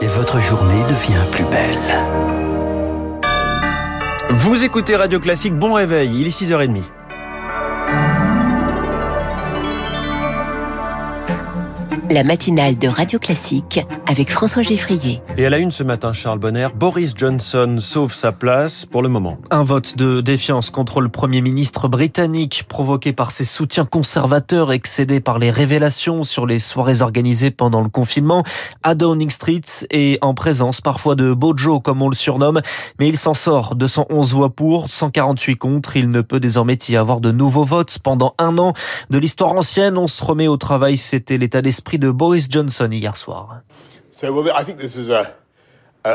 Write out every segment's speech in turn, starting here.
et votre journée devient plus belle. Vous écoutez Radio Classique, bon réveil, il est 6h30. La matinale de Radio Classique avec François Geffrier. Et à la une ce matin, Charles Bonner, Boris Johnson sauve sa place pour le moment. Un vote de défiance contre le Premier ministre britannique provoqué par ses soutiens conservateurs excédés par les révélations sur les soirées organisées pendant le confinement à Downing Street et en présence parfois de Bojo comme on le surnomme. Mais il s'en sort, 211 voix pour, 148 contre. Il ne peut désormais y avoir de nouveaux votes pendant un an. De l'histoire ancienne, on se remet au travail, c'était l'état d'esprit de Boris Johnson hier soir.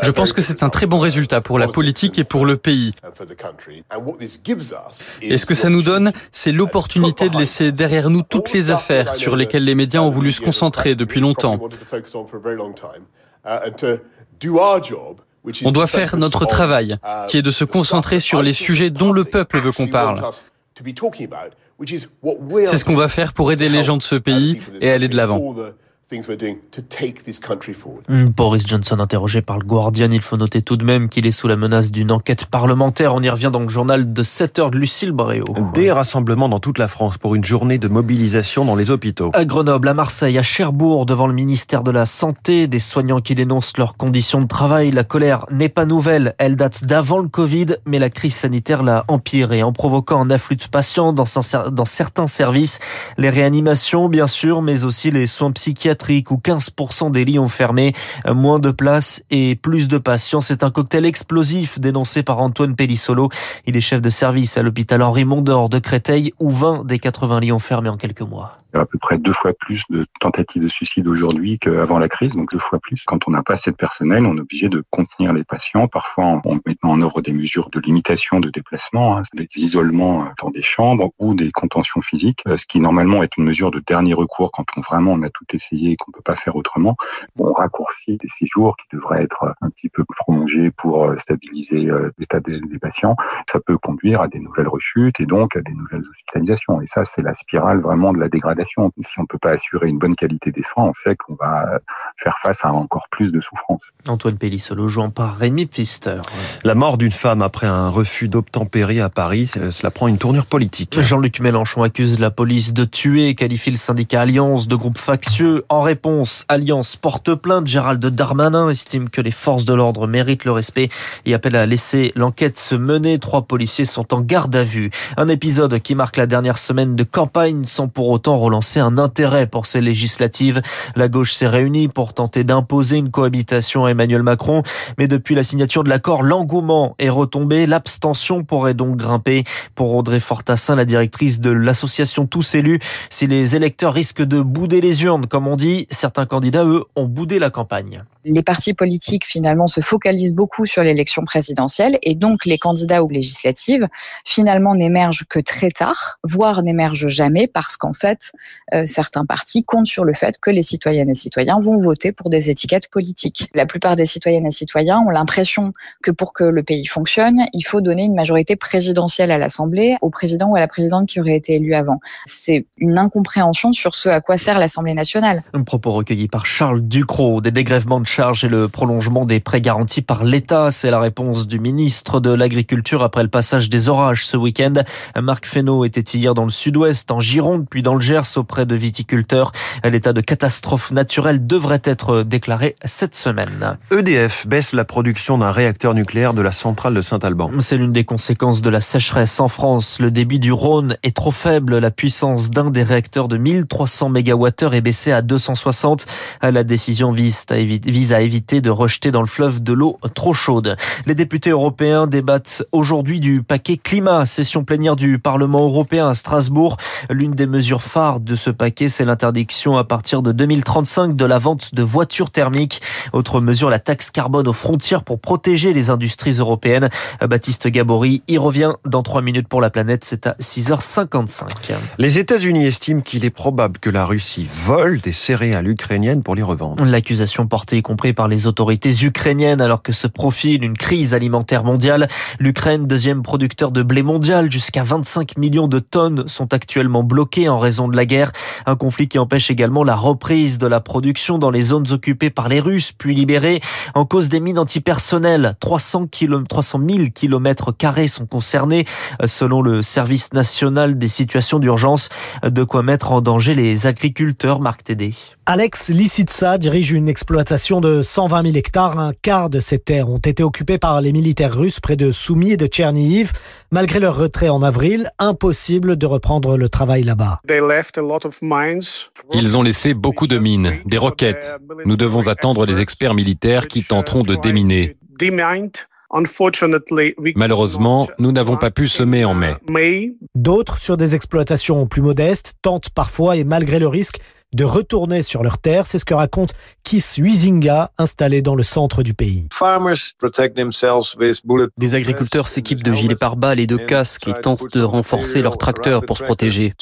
Je pense que c'est un très bon résultat pour la politique et pour le pays. Et ce que ça nous donne, c'est l'opportunité de laisser derrière nous toutes les affaires sur lesquelles les médias ont voulu se concentrer depuis longtemps. On doit faire notre travail, qui est de se concentrer sur les sujets dont le peuple veut qu'on parle. C'est ce qu'on va faire pour aider les gens de ce pays et aller de l'avant. Hmm, Boris Johnson interrogé par le Guardian, il faut noter tout de même qu'il est sous la menace d'une enquête parlementaire. On y revient dans le journal de 7 heures de Lucille Bréau. Des rassemblements dans toute la France pour une journée de mobilisation dans les hôpitaux. À Grenoble, à Marseille, à Cherbourg, devant le ministère de la Santé, des soignants qui dénoncent leurs conditions de travail. La colère n'est pas nouvelle, elle date d'avant le Covid, mais la crise sanitaire l'a empirée en provoquant un afflux de patients dans, dans certains services. Les réanimations, bien sûr, mais aussi les soins psychiatriques où 15% des lits ont fermé, moins de places et plus de patients. C'est un cocktail explosif dénoncé par Antoine Pellissolo. Il est chef de service à l'hôpital Henri Mondor de Créteil où 20 des 80 lits ont fermé en quelques mois. Il y a à peu près deux fois plus de tentatives de suicide aujourd'hui qu'avant la crise, donc deux fois plus. Quand on n'a pas assez de personnel, on est obligé de contenir les patients, parfois en, mettant en œuvre des mesures de limitation de déplacement, hein, des isolements dans des chambres ou des contentions physiques, euh, ce qui normalement est une mesure de dernier recours quand on vraiment on a tout essayé et qu'on peut pas faire autrement. On raccourcit des séjours qui devraient être un petit peu prolongés pour euh, stabiliser euh, l'état des patients. Ça peut conduire à des nouvelles rechutes et donc à des nouvelles hospitalisations. Et ça, c'est la spirale vraiment de la dégradation si on ne peut pas assurer une bonne qualité des soins, on sait qu'on va faire face à encore plus de souffrance. Antoine Pellissolo, jouant par Rémi Pfister. La mort d'une femme après un refus d'obtempérer à Paris, euh, cela prend une tournure politique. Jean-Luc Mélenchon accuse la police de tuer et qualifie le syndicat Alliance de groupe factieux. En réponse, Alliance porte plainte. Gérald Darmanin estime que les forces de l'ordre méritent le respect et appelle à laisser l'enquête se mener. Trois policiers sont en garde à vue. Un épisode qui marque la dernière semaine de campagne sans pour autant lancer un intérêt pour ces législatives. La gauche s'est réunie pour tenter d'imposer une cohabitation à Emmanuel Macron, mais depuis la signature de l'accord, l'engouement est retombé. L'abstention pourrait donc grimper. Pour Audrey Fortassin, la directrice de l'association Tous élus, si les électeurs risquent de bouder les urnes, comme on dit, certains candidats, eux, ont boudé la campagne les partis politiques finalement se focalisent beaucoup sur l'élection présidentielle et donc les candidats aux législatives finalement n'émergent que très tard, voire n'émergent jamais parce qu'en fait certains partis comptent sur le fait que les citoyennes et citoyens vont voter pour des étiquettes politiques. La plupart des citoyennes et citoyens ont l'impression que pour que le pays fonctionne, il faut donner une majorité présidentielle à l'Assemblée au président ou à la présidente qui aurait été élu avant. C'est une incompréhension sur ce à quoi sert l'Assemblée nationale. Un propos recueilli par Charles Ducrot, des dégrèvements de charge et le prolongement des prêts garantis par l'État. C'est la réponse du ministre de l'Agriculture après le passage des orages ce week-end. Marc Fesneau était hier dans le sud-ouest, en Gironde, puis dans le Gers auprès de viticulteurs. L'état de catastrophe naturelle devrait être déclaré cette semaine. EDF baisse la production d'un réacteur nucléaire de la centrale de Saint-Alban. C'est l'une des conséquences de la sécheresse en France. Le débit du Rhône est trop faible. La puissance d'un des réacteurs de 1300 MWh est baissée à 260. La décision vise à éviter vise à éviter de rejeter dans le fleuve de l'eau trop chaude. Les députés européens débattent aujourd'hui du paquet climat, session plénière du Parlement européen à Strasbourg. L'une des mesures phares de ce paquet, c'est l'interdiction à partir de 2035 de la vente de voitures thermiques. Autre mesure, la taxe carbone aux frontières pour protéger les industries européennes. Baptiste Gabory y revient dans 3 minutes pour la planète. C'est à 6h55. Les États-Unis estiment qu'il est probable que la Russie vole des céréales ukrainiennes pour les revendre. L'accusation portée compris par les autorités ukrainiennes alors que se profile une crise alimentaire mondiale. L'Ukraine, deuxième producteur de blé mondial, jusqu'à 25 millions de tonnes sont actuellement bloquées en raison de la guerre. Un conflit qui empêche également la reprise de la production dans les zones occupées par les Russes, puis libérées. En cause des mines antipersonnelles, 300, 300 000 kilomètres carrés sont concernés, selon le service national des situations d'urgence. De quoi mettre en danger les agriculteurs, Marc Tédé. Alex Lissitsa dirige une exploitation de 120 000 hectares. Un quart de ces terres ont été occupées par les militaires russes près de Soumy et de Tchernihiv. Malgré leur retrait en avril, impossible de reprendre le travail là-bas. Ils ont laissé beaucoup de mines, des roquettes. Nous devons attendre les experts militaires qui tenteront de déminer. Malheureusement, nous n'avons pas pu semer en mai. D'autres, sur des exploitations plus modestes, tentent parfois et malgré le risque de retourner sur leurs terres. C'est ce que raconte Kis Huizinga, installé dans le centre du pays. Des agriculteurs s'équipent de gilets pare-balles et de casques et tentent de renforcer leurs tracteurs pour se protéger.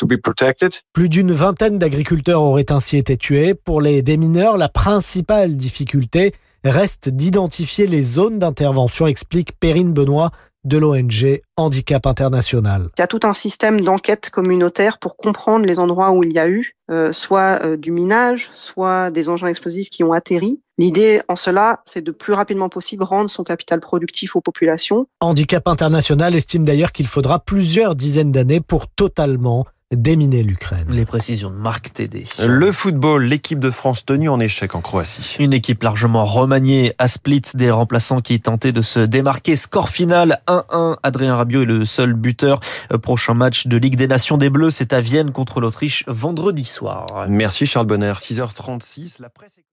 Plus d'une vingtaine d'agriculteurs auraient ainsi été tués. Pour les démineurs, la principale difficulté reste d'identifier les zones d'intervention, explique Perrine Benoît, de l'ONG Handicap International. Il y a tout un système d'enquête communautaire pour comprendre les endroits où il y a eu euh, soit euh, du minage, soit des engins explosifs qui ont atterri. L'idée en cela, c'est de plus rapidement possible rendre son capital productif aux populations. Handicap International estime d'ailleurs qu'il faudra plusieurs dizaines d'années pour totalement déminer l'Ukraine. Les précisions de Marc Tédé. Le football, l'équipe de France tenue en échec en Croatie. Une équipe largement remaniée à Split, des remplaçants qui tentaient de se démarquer. Score final 1-1. Adrien Rabiot est le seul buteur. Prochain match de Ligue des Nations des Bleus, c'est à Vienne contre l'Autriche vendredi soir. Merci Charles Bonner. 6h36. La presse